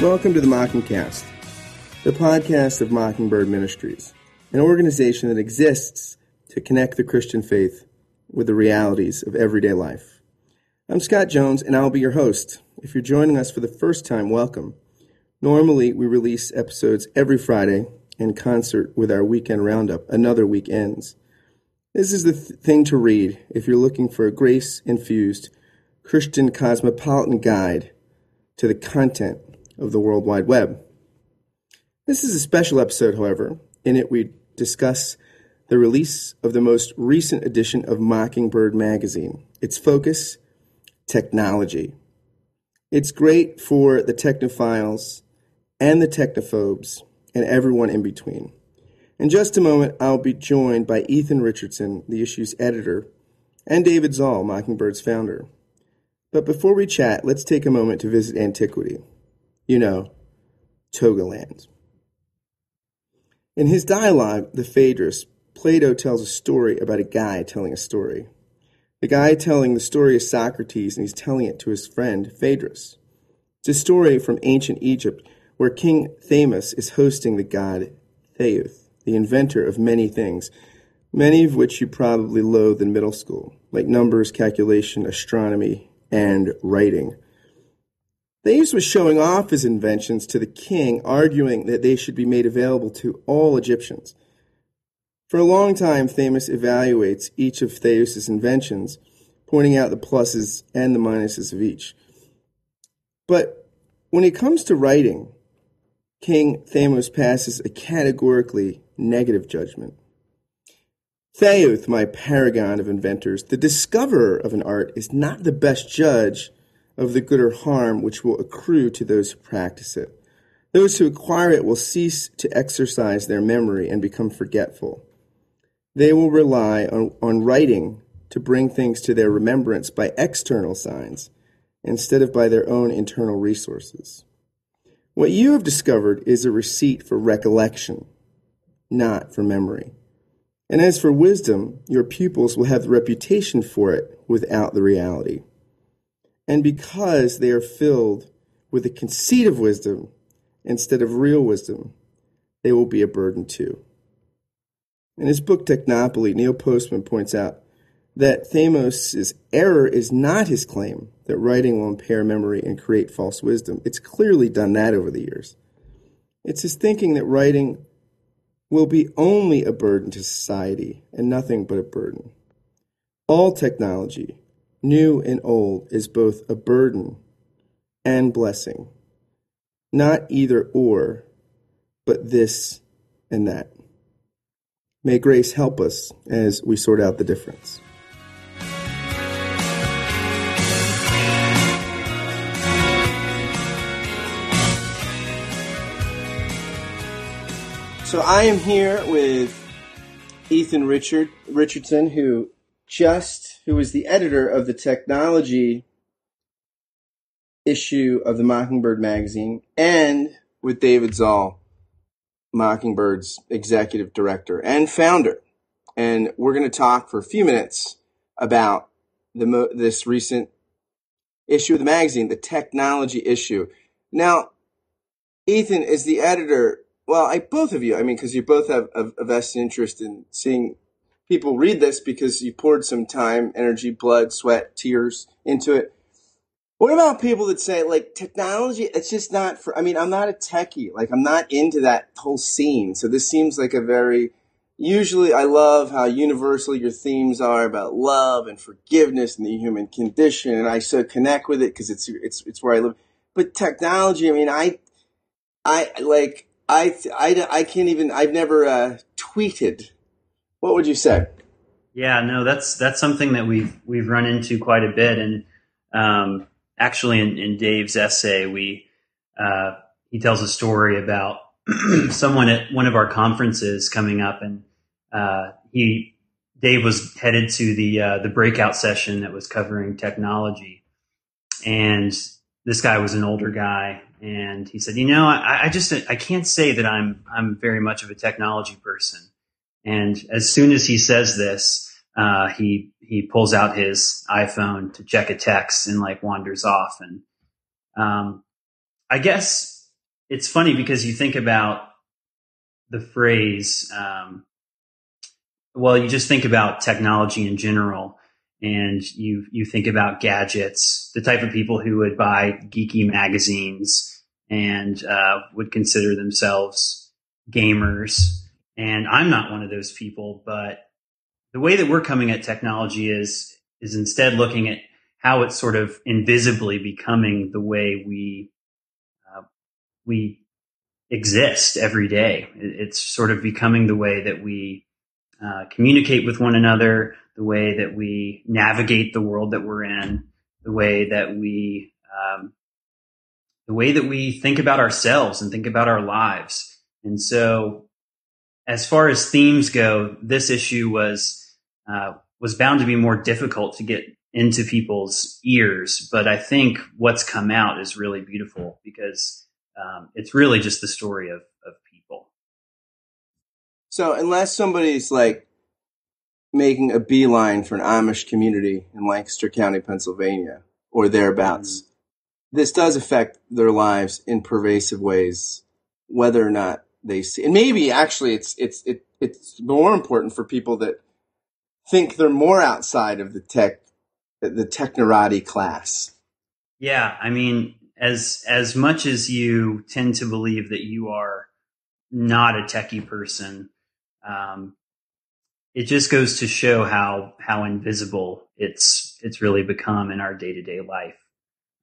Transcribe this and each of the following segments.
Welcome to the Mockingcast, the podcast of Mockingbird Ministries, an organization that exists to connect the Christian faith with the realities of everyday life. I'm Scott Jones, and I'll be your host. If you're joining us for the first time, welcome. Normally, we release episodes every Friday in concert with our weekend roundup, Another Week Ends. This is the th- thing to read if you're looking for a grace infused Christian cosmopolitan guide to the content of the World Wide Web. This is a special episode, however. In it, we discuss the release of the most recent edition of Mockingbird magazine. Its focus technology. It's great for the technophiles and the technophobes and everyone in between. In just a moment, I'll be joined by Ethan Richardson, the issue's editor, and David Zahl, Mockingbird's founder. But before we chat, let's take a moment to visit antiquity you know, Togoland. In his dialogue, The Phaedrus, Plato tells a story about a guy telling a story. The guy telling the story is Socrates, and he's telling it to his friend Phaedrus. It's a story from ancient Egypt where King Thamus is hosting the god Theuth, the inventor of many things, many of which you probably loathed in middle school, like numbers, calculation, astronomy, and writing. Thales was showing off his inventions to the king, arguing that they should be made available to all Egyptians. For a long time, Thamos evaluates each of Theuth's inventions, pointing out the pluses and the minuses of each. But when it comes to writing, King Thamos passes a categorically negative judgment. Theuth, my paragon of inventors, the discoverer of an art, is not the best judge of the good or harm which will accrue to those who practice it. Those who acquire it will cease to exercise their memory and become forgetful. They will rely on, on writing to bring things to their remembrance by external signs instead of by their own internal resources. What you have discovered is a receipt for recollection, not for memory. And as for wisdom, your pupils will have the reputation for it without the reality and because they are filled with the conceit of wisdom instead of real wisdom, they will be a burden too. In his book Technopoly, Neil Postman points out that Thamos' error is not his claim that writing will impair memory and create false wisdom. It's clearly done that over the years. It's his thinking that writing will be only a burden to society and nothing but a burden. All technology, new and old, is both a burden and blessing. Not either or, but this and that. May grace help us as we sort out the difference. So I am here with Ethan Richard Richardson, who just, who is the editor of the technology issue of the Mockingbird magazine, and with David Zahl, Mockingbird's executive director and founder. And we're going to talk for a few minutes about the this recent issue of the magazine, the technology issue. Now, Ethan is the editor. Well, I both of you. I mean, because you both have a, a vested interest in seeing people read this because you poured some time, energy, blood, sweat, tears into it. What about people that say like technology? It's just not for. I mean, I'm not a techie. Like I'm not into that whole scene. So this seems like a very. Usually, I love how universal your themes are about love and forgiveness and the human condition, and I so connect with it because it's it's it's where I live. But technology, I mean, I I like I I I can't even. I've never uh, tweeted what would you say? Yeah, no, that's that's something that we've we've run into quite a bit, and um, actually, in, in, Dave's essay, we uh, he tells a story about someone at one of our conferences coming up, and uh, he Dave was headed to the uh, the breakout session that was covering technology, and this guy was an older guy, and he said, "You know, I, I just I can't say that I'm I'm very much of a technology person." And as soon as he says this, uh, he he pulls out his iPhone to check a text and like wanders off. And um, I guess it's funny because you think about the phrase, um, well, you just think about technology in general and you, you think about gadgets, the type of people who would buy geeky magazines and, uh, would consider themselves gamers. And I'm not one of those people, but the way that we're coming at technology is, is instead looking at how it's sort of invisibly becoming the way we, uh, we exist every day. It's sort of becoming the way that we uh, communicate with one another, the way that we navigate the world that we're in, the way that we, um, the way that we think about ourselves and think about our lives. And so, as far as themes go, this issue was uh, was bound to be more difficult to get into people's ears. But I think what's come out is really beautiful because um, it's really just the story of, of people. So unless somebody's like making a beeline for an Amish community in Lancaster County, Pennsylvania, or thereabouts, mm-hmm. this does affect their lives in pervasive ways, whether or not they see. And maybe actually, it's it's it, it's more important for people that think they're more outside of the tech, the technorati class. Yeah, I mean, as as much as you tend to believe that you are not a techie person, um, it just goes to show how how invisible it's it's really become in our day to day life.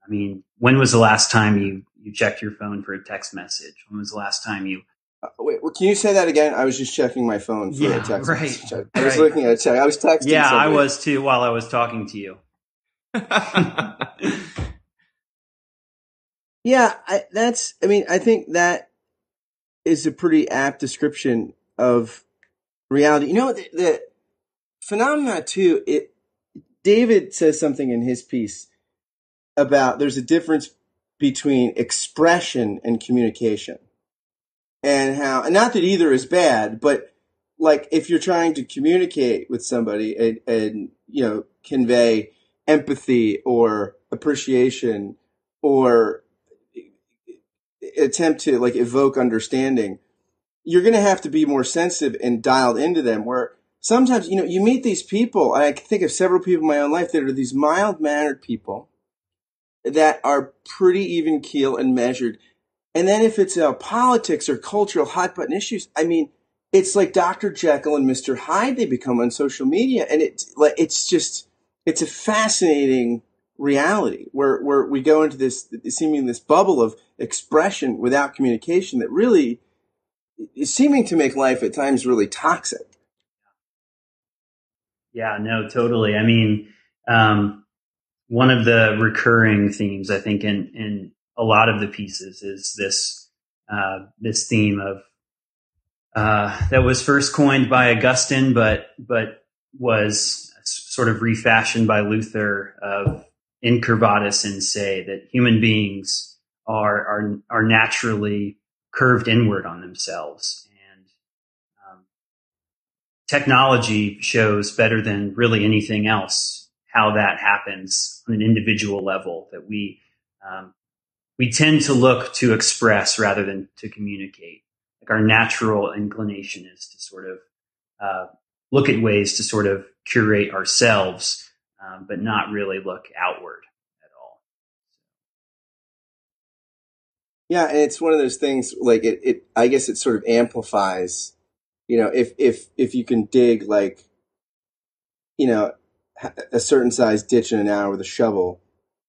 I mean, when was the last time you you checked your phone for a text message? When was the last time you? Uh, wait, well, can you say that again? I was just checking my phone for yeah, a text right, message. I, was looking at a text. I was texting. Yeah, somebody. I was too while I was talking to you. Yeah, I, that's. I mean, I think that is a pretty apt description of reality. You know, the, the phenomena too. It David says something in his piece about there's a difference between expression and communication, and how, and not that either is bad, but like if you're trying to communicate with somebody and, and you know convey empathy or appreciation or attempt to like evoke understanding, you're going to have to be more sensitive and dialed into them. Where sometimes, you know, you meet these people, I can think of several people in my own life that are these mild mannered people that are pretty even keel and measured. And then if it's uh, politics or cultural hot button issues, I mean, it's like Dr. Jekyll and Mr. Hyde they become on social media. And it's like, it's just, it's a fascinating reality where, where we go into this seeming this bubble of expression without communication that really is seeming to make life at times really toxic. Yeah, no, totally. I mean, um, one of the recurring themes I think in, in a lot of the pieces is this, uh, this theme of, uh, that was first coined by Augustine, but, but was sort of refashioned by Luther of incurvatus in se that human beings are are are naturally curved inward on themselves. And um, technology shows better than really anything else how that happens on an individual level that we um, we tend to look to express rather than to communicate like our natural inclination is to sort of uh, look at ways to sort of curate ourselves um, but not really look outward at all. Yeah, and it's one of those things like it, it I guess it sort of amplifies, you know, if if if you can dig like you know, a certain size ditch in an hour with a shovel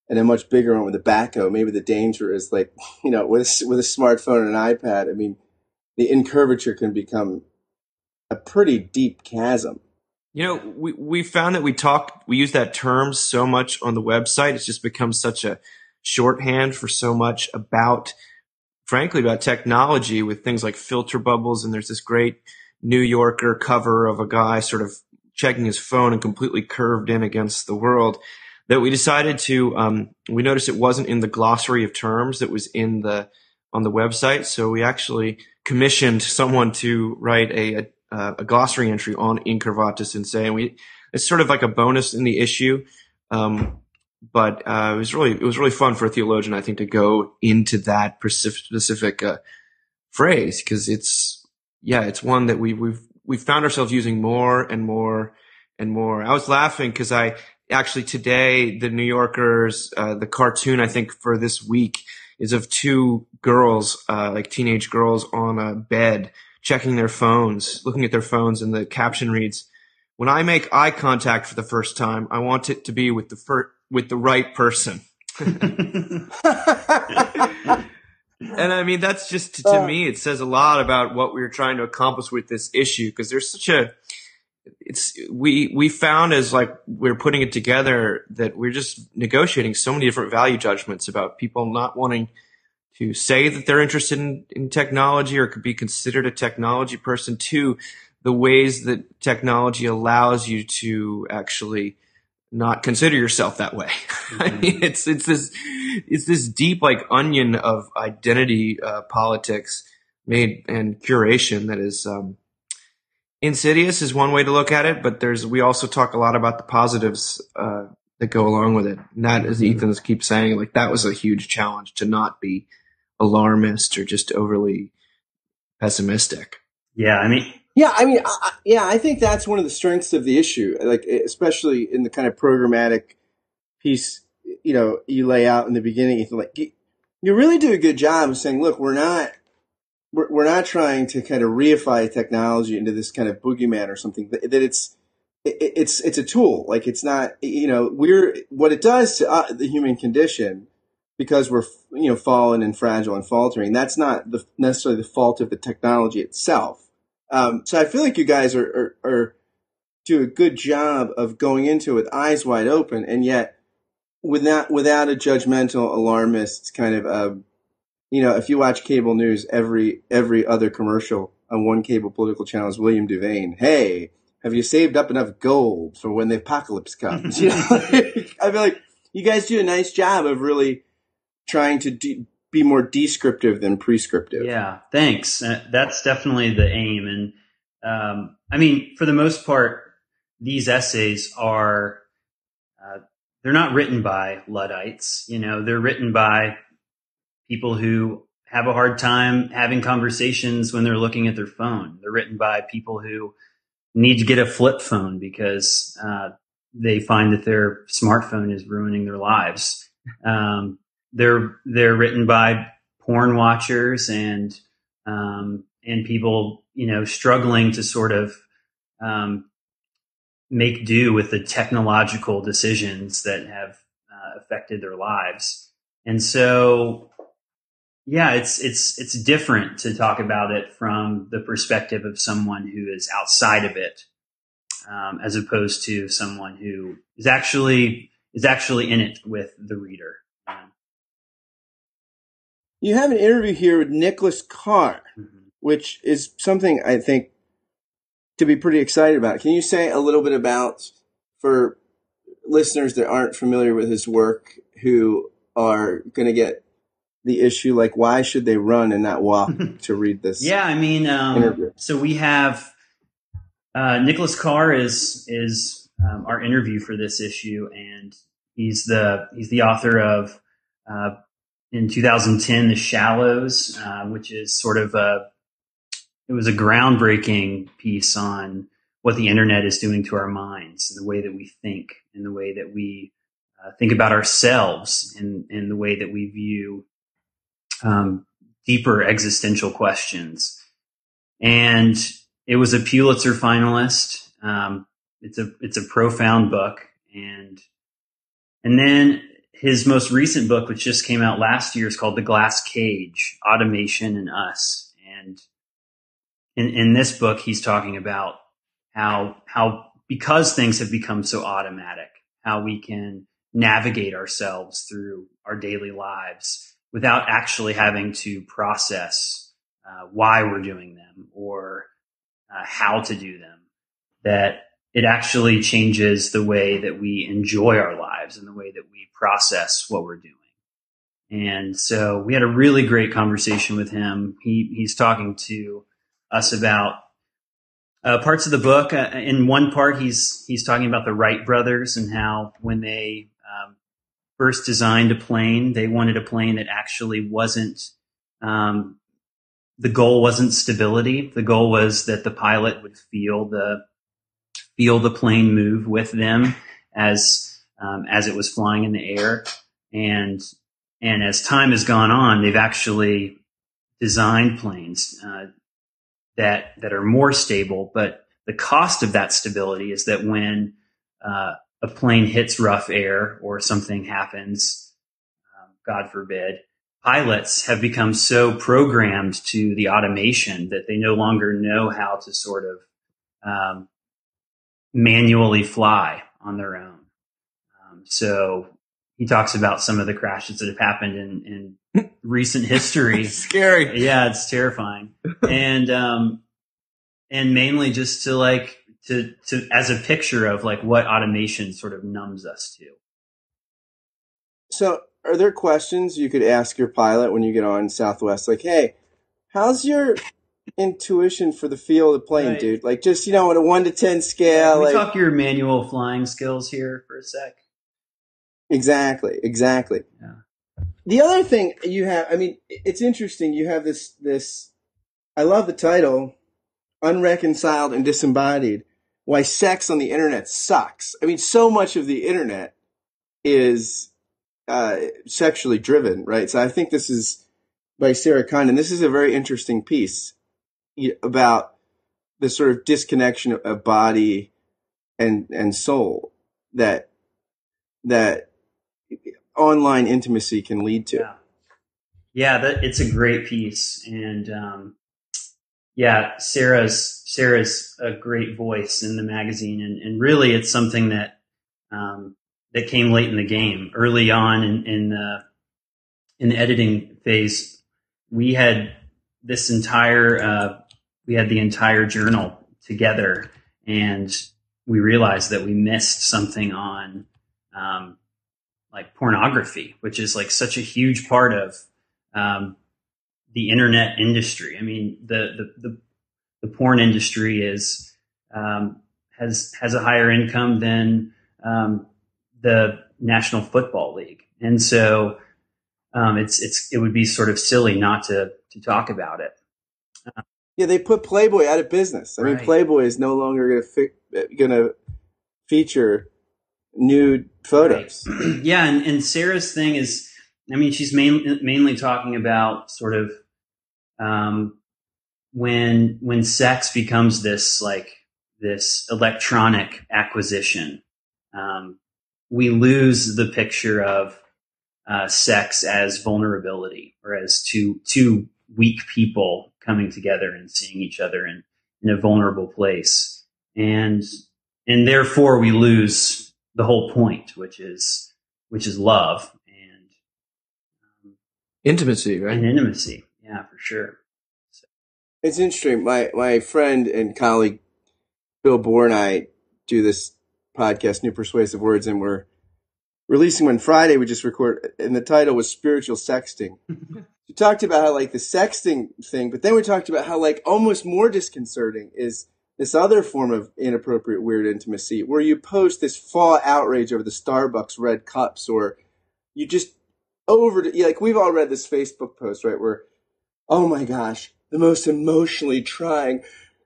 and a much bigger one with a backhoe, maybe the danger is like, you know, with with a smartphone and an iPad, I mean, the incurvature can become a pretty deep chasm. You know, we, we found that we talk, we use that term so much on the website. It's just become such a shorthand for so much about, frankly, about technology with things like filter bubbles. And there's this great New Yorker cover of a guy sort of checking his phone and completely curved in against the world that we decided to, um, we noticed it wasn't in the glossary of terms that was in the, on the website. So we actually commissioned someone to write a, a a glossary entry on incurvatus in se, and we it's sort of like a bonus in the issue. Um, but uh, it was really it was really fun for a theologian, I think, to go into that specific uh, phrase because it's yeah, it's one that we we've we found ourselves using more and more and more. I was laughing because I actually today the New Yorkers uh, the cartoon I think for this week is of two girls uh, like teenage girls on a bed checking their phones, looking at their phones, and the caption reads. When I make eye contact for the first time, I want it to be with the fir- with the right person. and I mean, that's just to, to uh, me, it says a lot about what we are trying to accomplish with this issue because there's such a, it's, we, we found as like we're putting it together that we're just negotiating so many different value judgments about people not wanting to say that they're interested in, in technology or could be considered a technology person to the ways that technology allows you to actually not consider yourself that way. Mm-hmm. I mean, it's it's this it's this deep like onion of identity uh, politics made and curation that is um, insidious is one way to look at it. But there's we also talk a lot about the positives uh, that go along with it. And that, as. Ethan keeps saying, like that was a huge challenge to not be alarmist or just overly pessimistic. Yeah, I mean, yeah, I mean, I, yeah, I think that's one of the strengths of the issue, like especially in the kind of programmatic piece, you know, you lay out in the beginning. Ethan, like you really do a good job of saying, look, we're not, we're, we're not trying to kind of reify technology into this kind of boogeyman or something. That, that it's, it, it's, it's a tool. Like it's not, you know, we're what it does to uh, the human condition because we're you know fallen and fragile and faltering. That's not the, necessarily the fault of the technology itself um, so I feel like you guys are, are, are do a good job of going into it with eyes wide open, and yet without without a judgmental, alarmist kind of. Uh, you know, if you watch cable news, every every other commercial on one cable political channel is William Devane. Hey, have you saved up enough gold for when the apocalypse comes? you know, I feel like you guys do a nice job of really trying to de- be more descriptive than prescriptive. Yeah, thanks. Uh, that's definitely the aim. And um, I mean, for the most part, these essays are uh, they're not written by luddites. You know, they're written by people who have a hard time having conversations when they're looking at their phone. They're written by people who need to get a flip phone because uh, they find that their smartphone is ruining their lives. Um, they're they're written by porn watchers and um, and people you know struggling to sort of um, make do with the technological decisions that have uh, affected their lives. And so, yeah, it's it's it's different to talk about it from the perspective of someone who is outside of it, um, as opposed to someone who is actually is actually in it with the reader. You have an interview here with Nicholas Carr, mm-hmm. which is something I think to be pretty excited about. Can you say a little bit about for listeners that aren't familiar with his work who are going to get the issue like why should they run and not walk to read this yeah i mean um, so we have uh, nicholas carr is is um, our interview for this issue and he's the he's the author of uh, in 2010, The Shallows, uh, which is sort of a it was a groundbreaking piece on what the internet is doing to our minds and the way that we think and the way that we uh, think about ourselves and, and the way that we view um, deeper existential questions. And it was a Pulitzer finalist. Um, it's a it's a profound book, and and then his most recent book, which just came out last year, is called The Glass Cage Automation and Us. And in, in this book, he's talking about how, how, because things have become so automatic, how we can navigate ourselves through our daily lives without actually having to process uh, why we're doing them or uh, how to do them. That it actually changes the way that we enjoy our lives and the way that we process what we're doing. And so we had a really great conversation with him. He, he's talking to us about uh, parts of the book. Uh, in one part, he's he's talking about the Wright brothers and how when they first designed a plane, they wanted a plane that actually wasn't, um, the goal wasn't stability. The goal was that the pilot would feel the, feel the plane move with them as, um, as it was flying in the air. And, and as time has gone on, they've actually designed planes, uh, that, that are more stable, but the cost of that stability is that when, uh, a plane hits rough air or something happens, um, God forbid, pilots have become so programmed to the automation that they no longer know how to sort of um, manually fly on their own. Um, so he talks about some of the crashes that have happened in, in recent history. Scary. Yeah, it's terrifying. and um, and mainly just to like to to as a picture of like what automation sort of numbs us to. So, are there questions you could ask your pilot when you get on Southwest? Like, hey, how's your intuition for the feel of the plane, Right. dude? Like, just you know, on a one to ten scale. Can we like, talk your manual flying skills here for a sec? Exactly, exactly. Yeah. The other thing you have, I mean, it's interesting. You have this, this, I love the title, Unreconciled and Disembodied Why Sex on the Internet Sucks. I mean, so much of the internet is uh, sexually driven, right? So I think this is by Sarah Condon. This is a very interesting piece about the sort of disconnection of- body and, and soul that, that online intimacy can lead to. Yeah, yeah, that it's a great piece, and um, yeah, Sarah's Sarah's a great voice in the magazine, and, and really, it's something that um, that came late in the game. Early on in, in the in the editing phase, we had this entire uh, we had the entire journal together, and we realized that we missed something on. Um, like pornography, which is like such a huge part of um, the internet industry. I mean, the the the, the porn industry is um, has has a higher income than um, the National Football League, and so um, it's it's it would be sort of silly not to to talk about it. Yeah, they put Playboy out of business. I mean, Playboy is no longer going to fi- going to feature nude photos. Right. yeah, and, and Sarah's thing is, I mean, she's main, mainly talking about sort of um, when when sex becomes this like this electronic acquisition, um, we lose the picture of uh, sex as vulnerability or as two two weak people coming together and seeing each other in in a vulnerable place, and and therefore we lose the whole point, which is which is love and um, Intimacy, right? and intimacy. Yeah, for sure. It's interesting. My my friend and colleague Bill Borror and I do this podcast, New Persuasive Words, and we're releasing one Friday. We just record, and the title was Spiritual Sexting. we talked about how like the sexting thing, but then we talked about how like almost more disconcerting is this other form of inappropriate weird intimacy where you post this fall outrage over the Starbucks red cups or you just over like we've all read this Facebook post, right? Where oh my gosh, the most emotionally trying,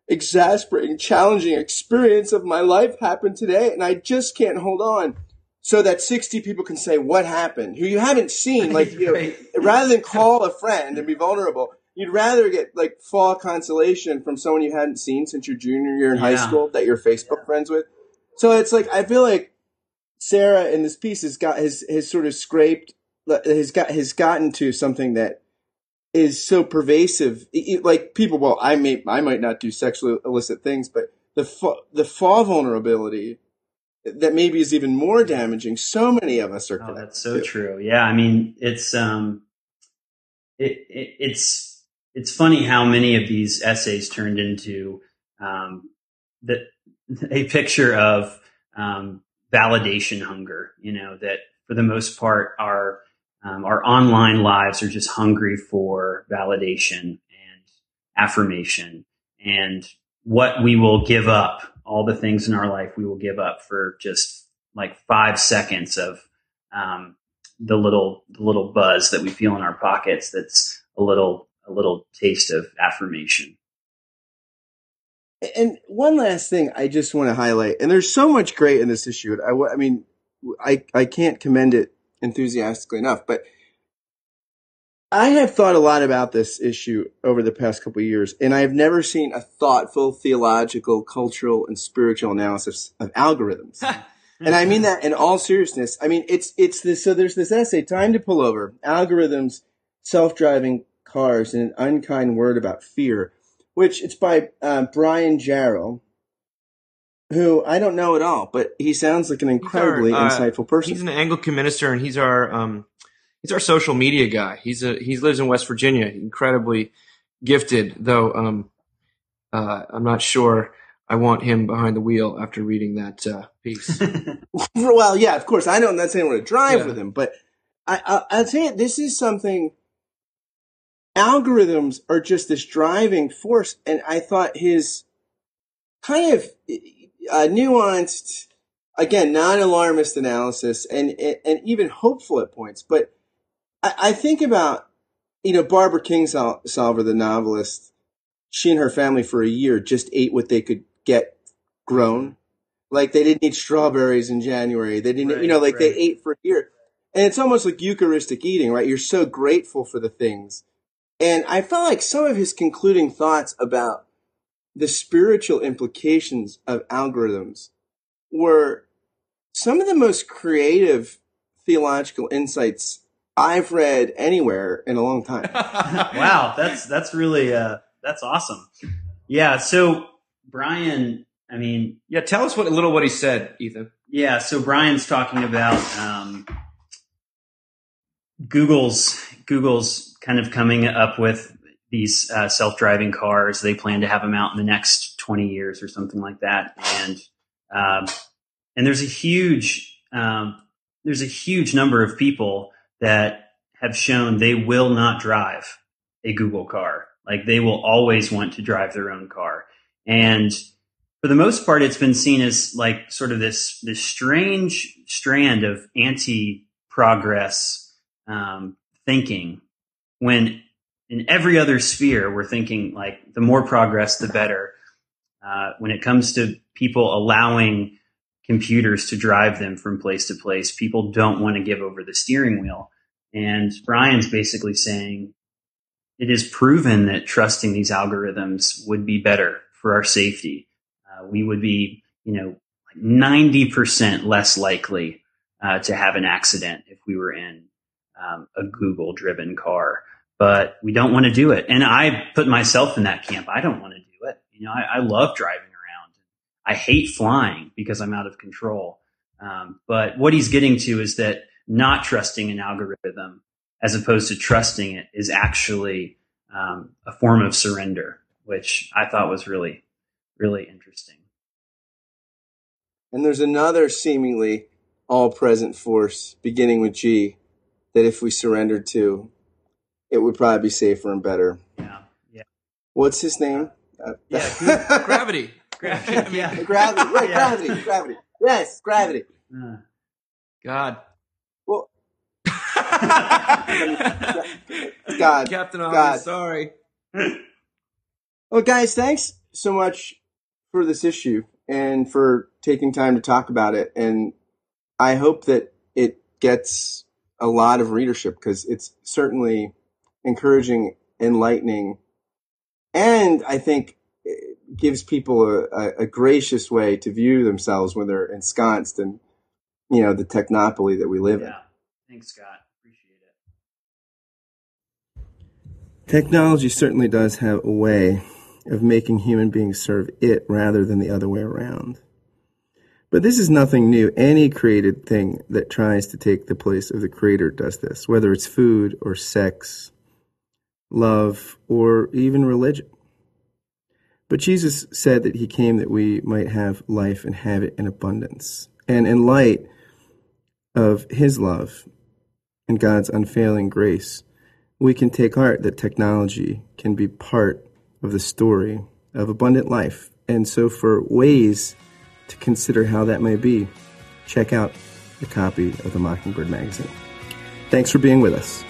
exasperating, challenging experience of my life happened today, and I just can't hold on. So that 60 people can say what happened, who you haven't seen, like, you know, rather than call a friend and be vulnerable, you'd rather get like fall consolation from someone you hadn't seen since your junior year in high school that you're Facebook friends with. So it's like, I feel like Sarah in this piece has got, has, has sort of scraped, has got, has gotten to something that is so pervasive. E- Like people, well, I may, I might not do sexually illicit things, but the fa- the fall vulnerability that maybe is even more damaging. So many of us are Oh, that's so to. true. Yeah, I mean, it's um, it, it it's it's funny how many of these essays turned into um, the a picture of um, validation hunger. You know that for the most part, our um, our online lives are just hungry for validation and affirmation, and what we will give up, all the things in our life we will give up for just like five seconds of um, the little the little buzz that we feel in our pockets. That's a little a little taste of affirmation. And one last thing I just want to highlight, and there's so much great in this issue. I, I mean, I, I can't commend it enthusiastically enough, but I have thought a lot about this issue over the past couple of years, and I've never seen a thoughtful theological, cultural, and spiritual analysis of algorithms. and I mean that in all seriousness. I mean, it's, it's this, so there's this essay, Time to Pull Over, Algorithms, Self-Driving Cars, and an Unkind Word About Fear which it's by uh, Brian Jarrell, who I don't know at all, but he sounds like an incredibly our, uh, insightful person. He's an Anglican minister, and he's our um, he's our social media guy. He's a he lives in West Virginia, incredibly gifted, though. Um, uh, I'm not sure. I want him behind the wheel after reading that uh, piece. well, yeah, of course. I don't. I'm not saying I want to drive yeah. with him, but I, I, I'll tell you, this is something algorithms are just this driving force. And I thought his kind of uh, nuanced, again, non-alarmist analysis and, and, even hopeful at points. But I, I think about, you know, Barbara Kingsolver, the novelist, she and her family for a year just ate what they could get grown. Like they didn't eat strawberries in January. They didn't, right, you know, like right. they ate for a year. And it's almost like Eucharistic eating, right? You're so grateful for the things and I felt like some of his concluding thoughts about the spiritual implications of algorithms were some of the most creative theological insights I've read anywhere in a long time. wow, that's that's really uh, that's awesome. Yeah, so Brian, I mean, yeah, tell us what a little what he said, Ethan. Yeah, so Brian's talking about um, Google's Google's kind of coming up with these uh, self-driving cars. They plan to have them out in the next 20 years or something like that. And um, and there's a huge um, there's a huge number of people that have shown they will not drive a Google car. Like they will always want to drive their own car. And for the most part, it's been seen as like sort of this this strange strand of anti progress um, thinking when in every other sphere we're thinking like the more progress the better. Uh, when it comes to people allowing computers to drive them from place to place people don't want to give over the steering wheel. And brian's basically saying it is proven that trusting these algorithms would be better for our safety. Uh, we would be you know 90% less likely uh, to have an accident if we were in um, a google driven car but we don't want to do it. And I put myself in that camp. I don't want to do it. You know, I, I love driving around. I hate flying because I'm out of control. Um, but what he's getting to is that not trusting an algorithm as opposed to trusting it is actually um, a form of surrender, which I thought was really, really interesting. And there's another seemingly all present force beginning with G that if we surrender to, it would probably be safer and better. Yeah. Yeah. What's his name? Uh, yeah. gravity. Gravity. I mean, yeah. Gravity. Right. Yeah. Gravity. Gravity. Yes. Gravity. Uh, God. Well. God. Captain God. sorry. Well, guys, thanks so much for this issue and for taking time to talk about it. And I hope that it gets a lot of readership because it's certainly encouraging, enlightening, and I think gives people a, a, a, gracious way to view themselves when they're ensconced in, you know, the technopoly that we live yeah. in. Thanks, Scott. Appreciate it. Technology certainly does have a way of making human beings serve it rather than the other way around. But this is nothing new. Any created thing that tries to take the place of the creator does this, whether it's food or sex love, or even religion. But Jesus said that he came that we might have life and have it in abundance. And in light of his love and God's unfailing grace, we can take heart that technology can be part of the story of abundant life. And so, for ways to consider how that may be, check out a copy of the Mockingbird magazine. Thanks for being with us.